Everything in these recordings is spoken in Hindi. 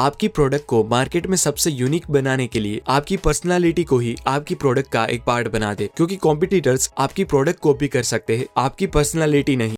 आपकी प्रोडक्ट को मार्केट में सबसे यूनिक बनाने के लिए, आपकी पर्सनालिटी को ही आपकी प्रोडक्ट का एक पार्ट बना दे, क्योंकि कॉम्पिटिटर्स आपकी प्रोडक्ट कॉपी कर सकते हैं, आपकी पर्सनालिटी नहीं।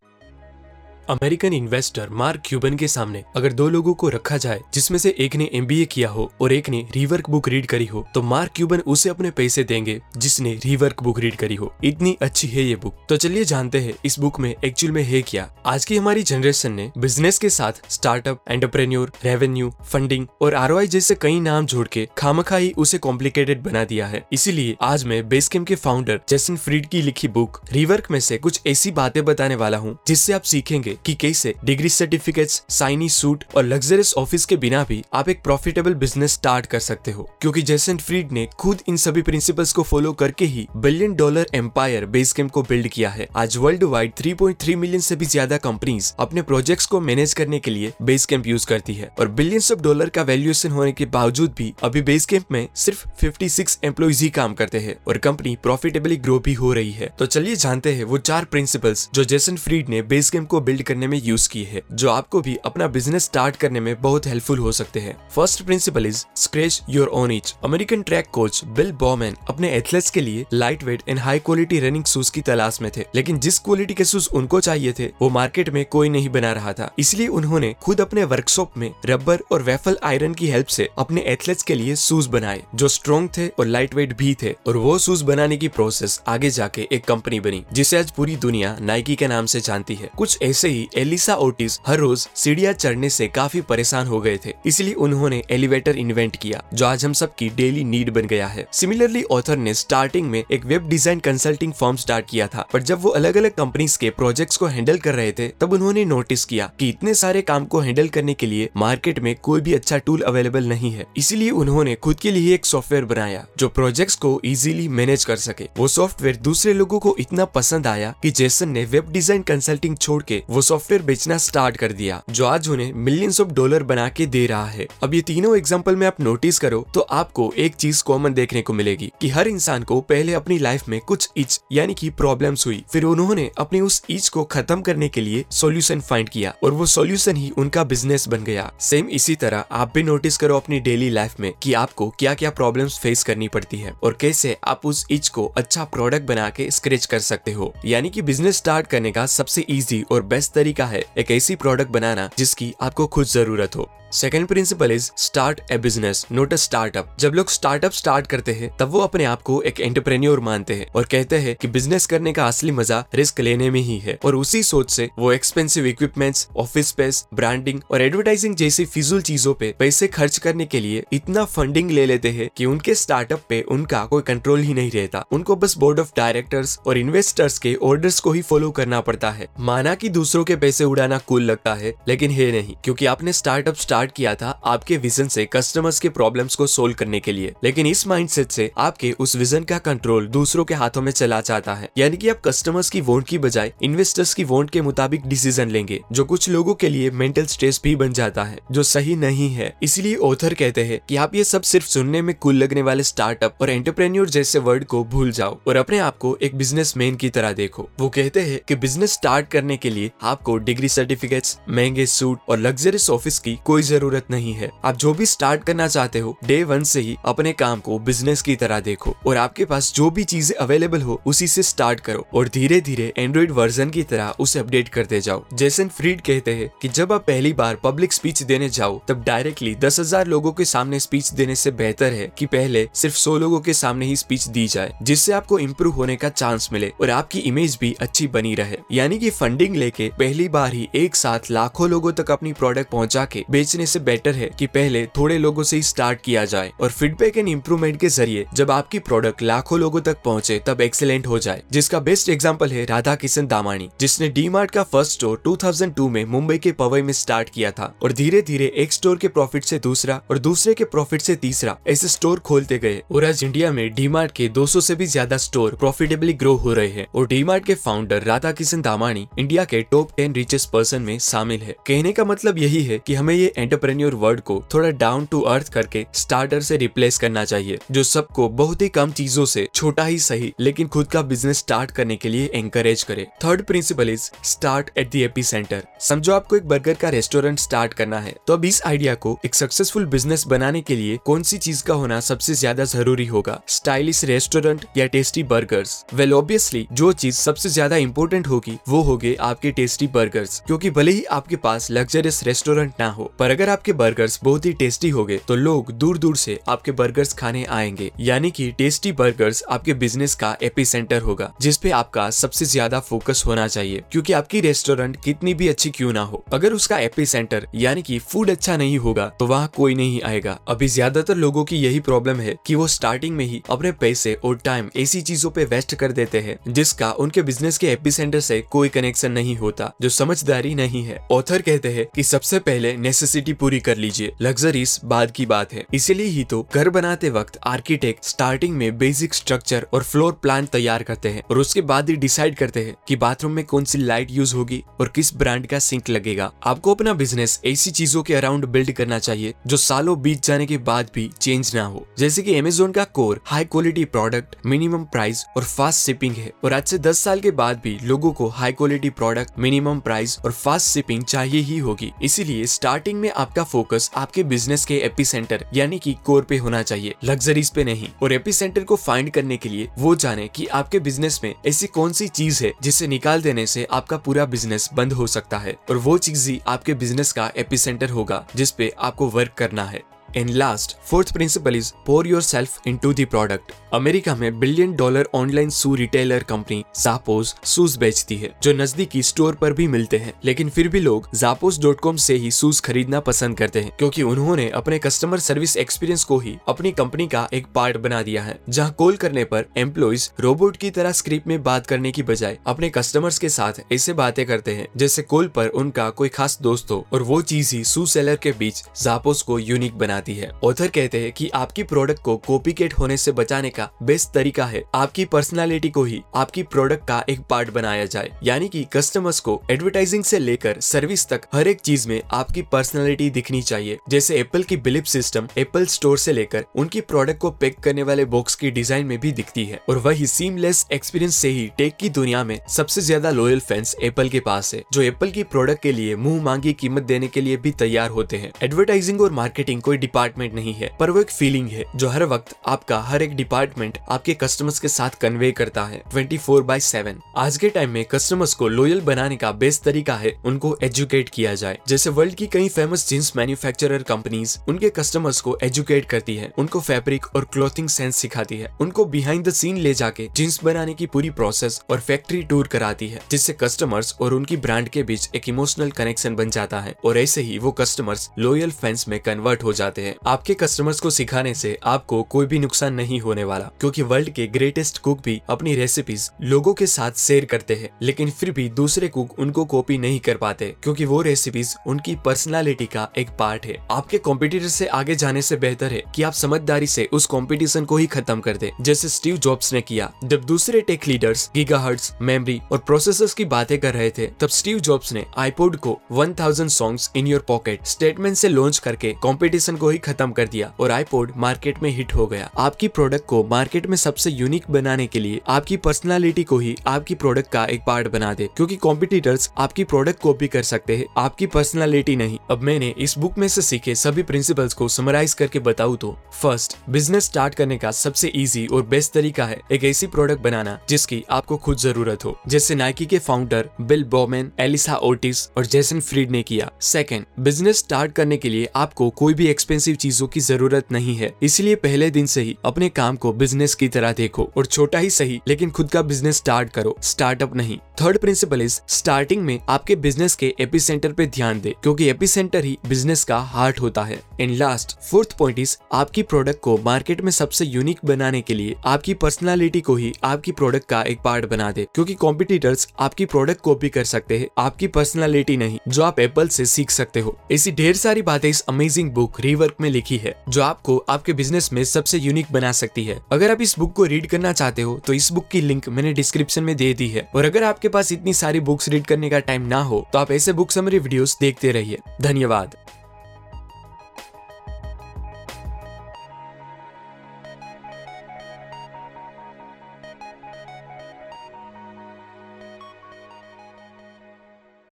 अमेरिकन इन्वेस्टर मार्क क्यूबन के सामने अगर दो लोगों को रखा जाए, जिसमें से एक ने एमबीए किया हो और एक ने रिवर्क बुक रीड करी हो तो मार्क क्यूबन उसे अपने पैसे देंगे जिसने रिवर्क बुक रीड करी हो। इतनी अच्छी है ये बुक। तो चलिए जानते हैं, इस बुक में एक्चुअल में है क्या? आज की हमारी जनरेशन ने बिज़नेस के साथ स्टार्टअप एंटरप्रेन्योर रेवेन्यू फंडिंग और आरओआई जैसे कई नाम जोड़ के खामखा ही उसे कॉम्प्लिकेटेड बना दिया है। इसीलिए आज मैं बेसकेम के फाउंडर जेसन फ्रीड की लिखी बुक रिवर्क में से कुछ ऐसी बातें बताने वाला हूँ, जिससे आप सीखेंगे कि कैसे डिग्री सर्टिफिकेट्स साइनी सूट और लग्जरियस ऑफ़िस के बिना भी आप एक प्रॉफिटेबल बिज़नेस स्टार्ट कर सकते हो। क्योंकि जेसन फ्रीड ने खुद इन सभी प्रिंसिपल्स को फॉलो करके ही billion dollar empire Basecamp को बिल्ड किया है। आज वर्ल्ड वाइड 3.3 मिलियन से भी ज़्यादा कंपनीज़ अपने प्रोजेक्ट्स को मैनेज करने के लिए बेस कैंप यूज़ करती है। और बिलियंस ऑफ़ डॉलर का वैल्यूएशन होने के बावजूद भी अभी बेस कैंप में सिर्फ़ 56 एम्प्लॉइज ही काम करते हैं और कंपनी प्रॉफिटेबली ग्रो भी हो रही है। तो चलिए जानते हैं वो चार प्रिंसिपल्स जो जेसन फ्रीड ने बेस कैंप को बिल्ड करने में यूज़ की है, जो आपको भी अपना बिज़नेस स्टार्ट करने में बहुत हेल्पफुल हो सकते हैं। First principle is scratch your own itch American track coach Bill Bowerman अपने एथलेट्स के लिए light weight and high quality running shoes की तलाश में थे, लेकिन जिस क्वालिटी के शूज़ उनको चाहिए थे, वो मार्केट में कोई नहीं बना रहा था। इसलिए उन्होंने खुद अपने वर्कशॉप में रबर और वेफल आयरन की हेल्प से अपने एथलेट्स के लिए शूज़ बनाए, जो स्ट्रॉन्ग थे और लाइट वेट भी थे, और वो शूज़ बनाने की प्रोसेस आगे जाके एक कंपनी बनी, जिसे आज पूरी दुनिया नाइकी के नाम से जानती है। कुछ ऐसे ही एलिसा ओटिस हर रोज सीढ़ियाँ चढ़ने से काफ़ी परेशान हो गए थे। इसलिए उन्होंने एलिवेटर इन्वेंट किया, जो आज हम सबकी डेली नीड बन गया है। सिमिलरली ऑथर ने स्टार्टिंग में एक web design consulting firm start किया था। पर जब वो अलग अलग कंपनीज़ के प्रोजेक्ट्स को हैंडल कर रहे थे, तब उन्होंने नोटिस किया कि इतने सारे काम को हैंडल करने के लिए मार्केट में कोई भी अच्छा टूल अवेलेबल नहीं है। इसीलिए उन्होंने खुद के लिए एक सॉफ्टवेयर बनाया, जो प्रोजेक्ट्स को इजीली मैनेज कर सके। वो सॉफ्टवेयर दूसरे लोगों को इतना पसंद आया कि जेसन ने वेब डिज़ाइन कंसल्टिंग छोड़ के वो सॉफ्टवेयर बेचना स्टार्ट कर दिया, जो आज उन्हें मिलियंस ऑफ़ डॉलर बना के दे रहा है। अब ये तीनों एग्ज़ाम्पल में आप नोटिस करो तो आपको एक चीज़ कॉमन देखने को मिलेगी, कि हर इंसान को पहले अपनी लाइफ में कुछ इच, यानी कि प्रॉब्लम्स हुई, फिर उन्होंने अपने उस इच को खत्म करने के लिए सोल्यूशन फाइंड किया, और वो सोल्यूशन ही उनका बिज़नेस बन गया। सेम इसी तरह आप भी नोटिस करो अपनी डेली लाइफ में, कि आपको क्या क्या प्रॉब्लम फेस करनी पड़ती है, और कैसे आप उस इच को अच्छा प्रोडक्ट बना के स्क्रेच कर सकते हो। यानी कि बिज़नेस स्टार्ट करने का सबसे इजी और बेस्ट तरीका है। एक ऐसी प्रोडक्ट बनाना जिसकी आपको खुद ज़रूरत हो। Second principle is start a business not a startup जब लोग स्टार्टअप स्टार्ट करते हैं, तब वो अपने आप को एक एंटरप्रेन्योर मानते हैं और कहते हैं कि बिज़नेस करने का असली मज़ा रिस्क लेने में ही है। और उसी सोच से वो expensive equipments office space branding और एडवर्टाइजिंग जैसी फिजुल चीज़ों पे पैसे खर्च करने के लिए इतना फंडिंग ले लेते हैं कि उनके स्टार्टअप पे उनका कोई कंट्रोल ही नहीं रहता। उनको बस बोर्ड ऑफ़ डायरेक्टर्स और इन्वेस्टर्स के ऑर्डर्स को ही फॉलो करना पड़ता है। माना की दूसरों के पैसे उड़ाना कूल लगता है, लेकिन है नहीं, क्यूँकी आपने स्टार्टअप स्टार्ट स्टार्ट किया था आपके विजन से कस्टमर्स के प्रॉब्लम्स को सोल्व करने के लिए। लेकिन इस माइंडसेट से आपके उस विजन का कंट्रोल दूसरों के हाथों में चला जाता है। यानी कि आप कस्टमर्स की वोट की बजाय इन्वेस्टर्स की वोट के मुताबिक डिसीज़न लेंगे, जो कुछ लोगों के लिए मेंटल स्ट्रेस भी बन जाता है, जो सही नहीं है। इसलिए ऑथर कहते हैं कि आप ये सब सिर्फ़ सुनने में कुल लगने वाले स्टार्टअप और एंटरप्रेन्योर जैसे वर्ड को भूल जाओ और अपने आप को एक बिज़नेस की तरह देखो। वो कहते हैं कि बिज़नेस स्टार्ट करने के लिए आपको डिग्री सर्टिफिकेट्स महँगे सूट और लग्जरियस ऑफ़िस की कोई ज़रूरत नहीं है। आप जो भी स्टार्ट करना चाहते हो डे वन से ही अपने काम को बिज़नेस की तरह देखो और आपके पास जो भी चीज़ें अवेलेबल हो, उसी से स्टार्ट करो और धीरे धीरे एंड्रॉइड वर्जन की तरह उसे अपडेट करते जाओ। जैसन फ्रीड कहते हैं कि जब आप पहली बार पब्लिक स्पीच देने जाओ, तब डायरेक्टली दस हज़ार लोगों के सामने स्पीच देने से बेहतर है कि पहले सिर्फ़ सौ लोगों के सामने ही स्पीच दी जाए, जिससे आपको इम्प्रूव होने का चांस मिले और आपकी इमेज भी अच्छी बनी रहे। यानी कि फंडिंग लेके पहली बार ही एक साथ लाखों लोगों तक अपनी प्रोडक्ट पहुँचा के बेचने से बेटर है कि पहले थोड़े लोगों से ही स्टार्ट किया जाए और फीडबैक एंड इम्प्रूवमेंट के ज़रिए जब आपकी प्रोडक्ट लाखों लोगों तक पहुँचे, तब एक्सेलेंट हो जाए। जिसका बेस्ट एग्ज़ाम्पल है राधा किशन दामानी, जिसने डी का फ़र्स्ट स्टोर 2002 में मुंबई के पवई में स्टार्ट किया था और धीरे धीरे एक स्टोर के प्रॉफिट से दूसरा और दूसरे के प्रॉफिट से तीसरा ऐसे स्टोर खोलते गए। और आज इंडिया में डी मार्ट के 200 से भी ज़्यादा स्टोर प्रॉफिटेबली ग्रो हो रहे हैं और डी मार्ट के फाउंडर राधा किशन दामानी इंडिया के टॉप टेन रिचेस्ट पर्सन में शामिल है। कहने का मतलब यही है कि हमें ये एंटरप्रेन्योर वर्ड को थोड़ा डाउन टू अर्थ करके स्टार्टर से रिप्लेस करना चाहिए, जो सबको बहुत ही कम चीज़ों से छोटा ही सही, लेकिन खुद का बिज़नेस स्टार्ट करने के लिए एंकरेज करे। Third principle is start at the epicentre समझो आपको एक बर्गर का रेस्टोरेंट स्टार्ट करना है तो अब इस आइडिया को एक सक्सेसफुल बिज़नेस बनाने के लिए कौन सी चीज़ का होना सबसे ज़्यादा ज़रूरी होगा? स्टाइलिश रेस्टोरेंट या टेस्टी बर्गर्स वेल ऑब्वियसली जो चीज़ सबसे ज़्यादा इंपॉर्टेंट होगी, वो होगी आपके टेस्टी बर्गर्स क्योंकि भले ही आपके पास लग्जरियस रेस्टोरेंट ना हो, पर अगर आपके बर्गर्स बहुत ही टेस्टी होंगे तो लोग दूर दूर से आपके बर्गर्स खाने आएँगे। यानी कि टेस्टी बर्गर्स आपके बिज़नेस का एपी सेंटर होगा जिसपे आपका सबसे ज़्यादा फोकस होना चाहिए। क्योंकि आपकी रेस्टोरेंट कितनी भी अच्छी क्यों ना हो, अगर उसका एपी सेंटर यानी कि फ़ूड अच्छा नहीं होगा तो वहाँ कोई नहीं आएगा। अभी ज़्यादातर लोगों की यही प्रॉब्लम है कि वो स्टार्टिंग में ही अपने पैसे और टाइम ऐसी चीज़ों पे वेस्ट कर देते हैं, जिसका उनके बिज़नेस के एपी सेंटर से कोई कनेक्शन नहीं होता, जो समझदारी नहीं है। ऑथर कहते हैं कि सबसे पहले नेसेसिटी पूरी कर लीजिए। लग्जरीज बाद की बात है। इसीलिए ही तो घर बनाते वक्त आर्किटेक्ट स्टार्टिंग में बेसिक स्ट्रक्चर और फ्लोर प्लान तैयार करते हैं और उसके बाद ही डिसाइड करते हैं कि बाथरूम में कौन सी लाइट यूज़ होगी और किस ब्रांड का सिंक लगेगा। आपको अपना बिज़नेस ऐसी चीज़ों के अराउंड बिल्ड करना चाहिए जो सालों बीत जाने के बाद भी चेंज ना हो। जैसे की अमेजोन का core high quality product minimum price और फास्ट शिपिंग है। और आज से 10 साल के बाद भी लोगों को high quality product minimum price और फास्ट शिपिंग चाहिए ही होगी। इसीलिए स्टार्टिंग में आपका फोकस आपके बिज़नेस के एपी सेंटर यानी की कोर पे होना चाहिए लग्जरीज पे नहीं। और एपी सेंटर को फाइंड करने के लिए वो जाने की आपके बिज़नेस में ऐसी कौन सी चीज़ है जिसे निकाल देने से आपका पूरा बिज़नेस बंद हो सकता है। और वो चीज़ ही आपके बिज़नेस का एपी सेंटर होगा जिसपे आपको वर्क करना है। And last fourth principle is pour yourself into the product America में billion dollar online shoe retailer company Zappos shoes बेचती है, जो नजदीकी स्टोर पर भी मिलते हैं। लेकिन फिर भी लोग जापोज डॉट कॉम से ही शूज़ खरीदना पसंद करते हैं, क्योंकि उन्होंने अपने कस्टमर सर्विस एक्सपीरियंस को ही अपनी कंपनी का एक पार्ट बना दिया है, जहाँ कॉल करने पर एम्प्लॉयज़ रोबोट की तरह स्क्रिप्ट में बात करने की बजाय अपने कस्टमर्स के साथ ऐसे बातें करते हैं, जैसे कॉल पर उनका कोई खास दोस्त हो, और वो चीज़ ही शू सेलर के बीच जापोज को यूनिक बना बनाती है। ऑथर कहते हैं कि आपकी प्रोडक्ट को कॉपी केट होने से बचाने का बेस्ट तरीका है। आपकी पर्सनालिटी को ही आपकी प्रोडक्ट का एक पार्ट बनाया जाए। यानी कि कस्टमर्स को एडवर्टाइजिंग से लेकर सर्विस तक हर एक चीज़ में आपकी पर्सनालिटी दिखनी चाहिए। जैसे एप्पल की बिलिप सिस्टम एप्पल स्टोर से लेकर उनकी प्रोडक्ट को पैक करने वाले बॉक्स की डिज़ाइन में भी दिखती है। और वही सीमलेस एक्सपीरियंस से ही टेक की दुनिया में सबसे ज़्यादा लॉयल फैंस एप्पल के पास है, जो एप्पल की प्रोडक्ट के लिए मुँह मांगी कीमत देने के लिए भी तैयार होते हैं। एडवर्टाइजिंग और मार्केटिंग कोई डिपार्टमेंट नहीं है, पर वो एक फीलिंग है जो हर वक्त आपका, हर एक डिपार्टमेंट आपके कस्टमर्स के साथ कन्वे करता है ट्वेंटी फोर बाई सेवन आज के टाइम में कस्टमर्स को लोयल बनाने का बेस्ट तरीका है उनको एजुकेट किया जाए। जैसे वर्ल्ड की कई फ़ेमस जींस मैन्युफैक्चरर कंपनीज़ उनके कस्टमर्स को एजुकेट करती है, उनको फैब्रिक और क्लोथिंग सेंस सिखाती है, उनको बिहाइंड द सीन ले जाके जींस बनाने की पूरी प्रोसेस और फैक्ट्री टूर कराती है, जिससे कस्टमर्स और उनकी ब्रांड के बीच एक इमोशनल कनेक्शन बन जाता है, और ऐसे ही वो कस्टमर्स लोयल फैंस में कन्वर्ट हो जाते हैं। आपके कस्टमर्स को सिखाने से आपको कोई भी नुकसान नहीं होने वाला, क्योंकि वर्ल्ड के ग्रेटेस्ट कुक भी अपनी रेसिपीज़ लोगों के साथ शेयर करते हैं, लेकिन फिर भी दूसरे कुक उनको कॉपी नहीं कर पाते, क्योंकि वो रेसिपीज़ उनकी पर्सनालिटी का एक पार्ट है। आपके कॉम्पिटिटर से आगे जाने से बेहतर है कि आप समझदारी से उस कॉम्पिटिशन को ही खत्म कर दे। जैसे स्टीव जॉब्स ने किया, जब दूसरे टेक लीडर्स गीगाहर्ट्ज मेमोरी और प्रोसेसर्स की बातें कर रहे थे, तब स्टीव जॉब्स ने आईपोड को 1000 songs in your pocket statement से लॉन्च करके कंपटीशन को ही खत्म कर दिया और आईपोड मार्केट में हिट हो गया। आपकी प्रोडक्ट को मार्केट में सबसे यूनिक बनाने के लिए आपकी पर्सनालिटी को ही आपकी प्रोडक्ट का एक पार्ट बना दे, क्योंकि कॉम्पिटिटर्स आपकी प्रोडक्ट कॉपी कर सकते हैं, आपकी पर्सनालिटी नहीं। अब मैंने इस बुक में से सीखे सभी प्रिंसिपल्स को समराइज करके बताऊँ तो फ़र्स्ट बिज़नेस स्टार्ट करने का सबसे इजी और बेस्ट तरीका है एक ऐसी प्रोडक्ट बनाना, जिसकी आपको खुद ज़रूरत हो। जैसे नाइकी के founder Bill Bowerman Elisa Otis और जेसन फ्रीड ने किया। सेकेंड बिज़नेस स्टार्ट करने के लिए आपको कोई भी एक्सपेंसिव चीज़ों की ज़रूरत नहीं है। इसलिए पहले दिन से ही अपने काम को बिज़नेस की तरह देखो और छोटा ही सही, लेकिन खुद का बिज़नेस स्टार्ट करो। स्टार्टअप नहीं। थर्ड प्रिंसिपल इज़ स्टार्टिंग में आपके बिज़नेस के एपी सेंटर पे ध्यान दे, क्योंकि एपिसेंटर ही बिज़नेस का हार्ट होता है। And last fourth point is आपकी प्रोडक्ट को मार्केट में सबसे यूनिक बनाने के लिए आपकी पर्सनालिटी को ही आपकी प्रोडक्ट का एक पार्ट बना दे, क्योंकि कॉम्पिटिटर्स आपकी प्रोडक्ट कॉपी कर सकते हैं। आपकी पर्सनालिटी नहीं, जो आप एप्पल से सीख सकते हो। ऐसी ढेर सारी बातें इस अमेजिंग बुक रीवर्क में लिखी है, जो आपको आपके बिज़नेस में सबसे यूनिक बना सकती है। अगर आप इस बुक को रीड करना चाहते हो तो इस बुक की लिंक मैंने डिस्क्रिप्शन में दे दी है। और अगर आपके पास इतनी सारी बुक्स रीड करने का टाइम ना हो तो आप ऐसे बुक समरी वीडियोस देखते रहिए। धन्यवाद।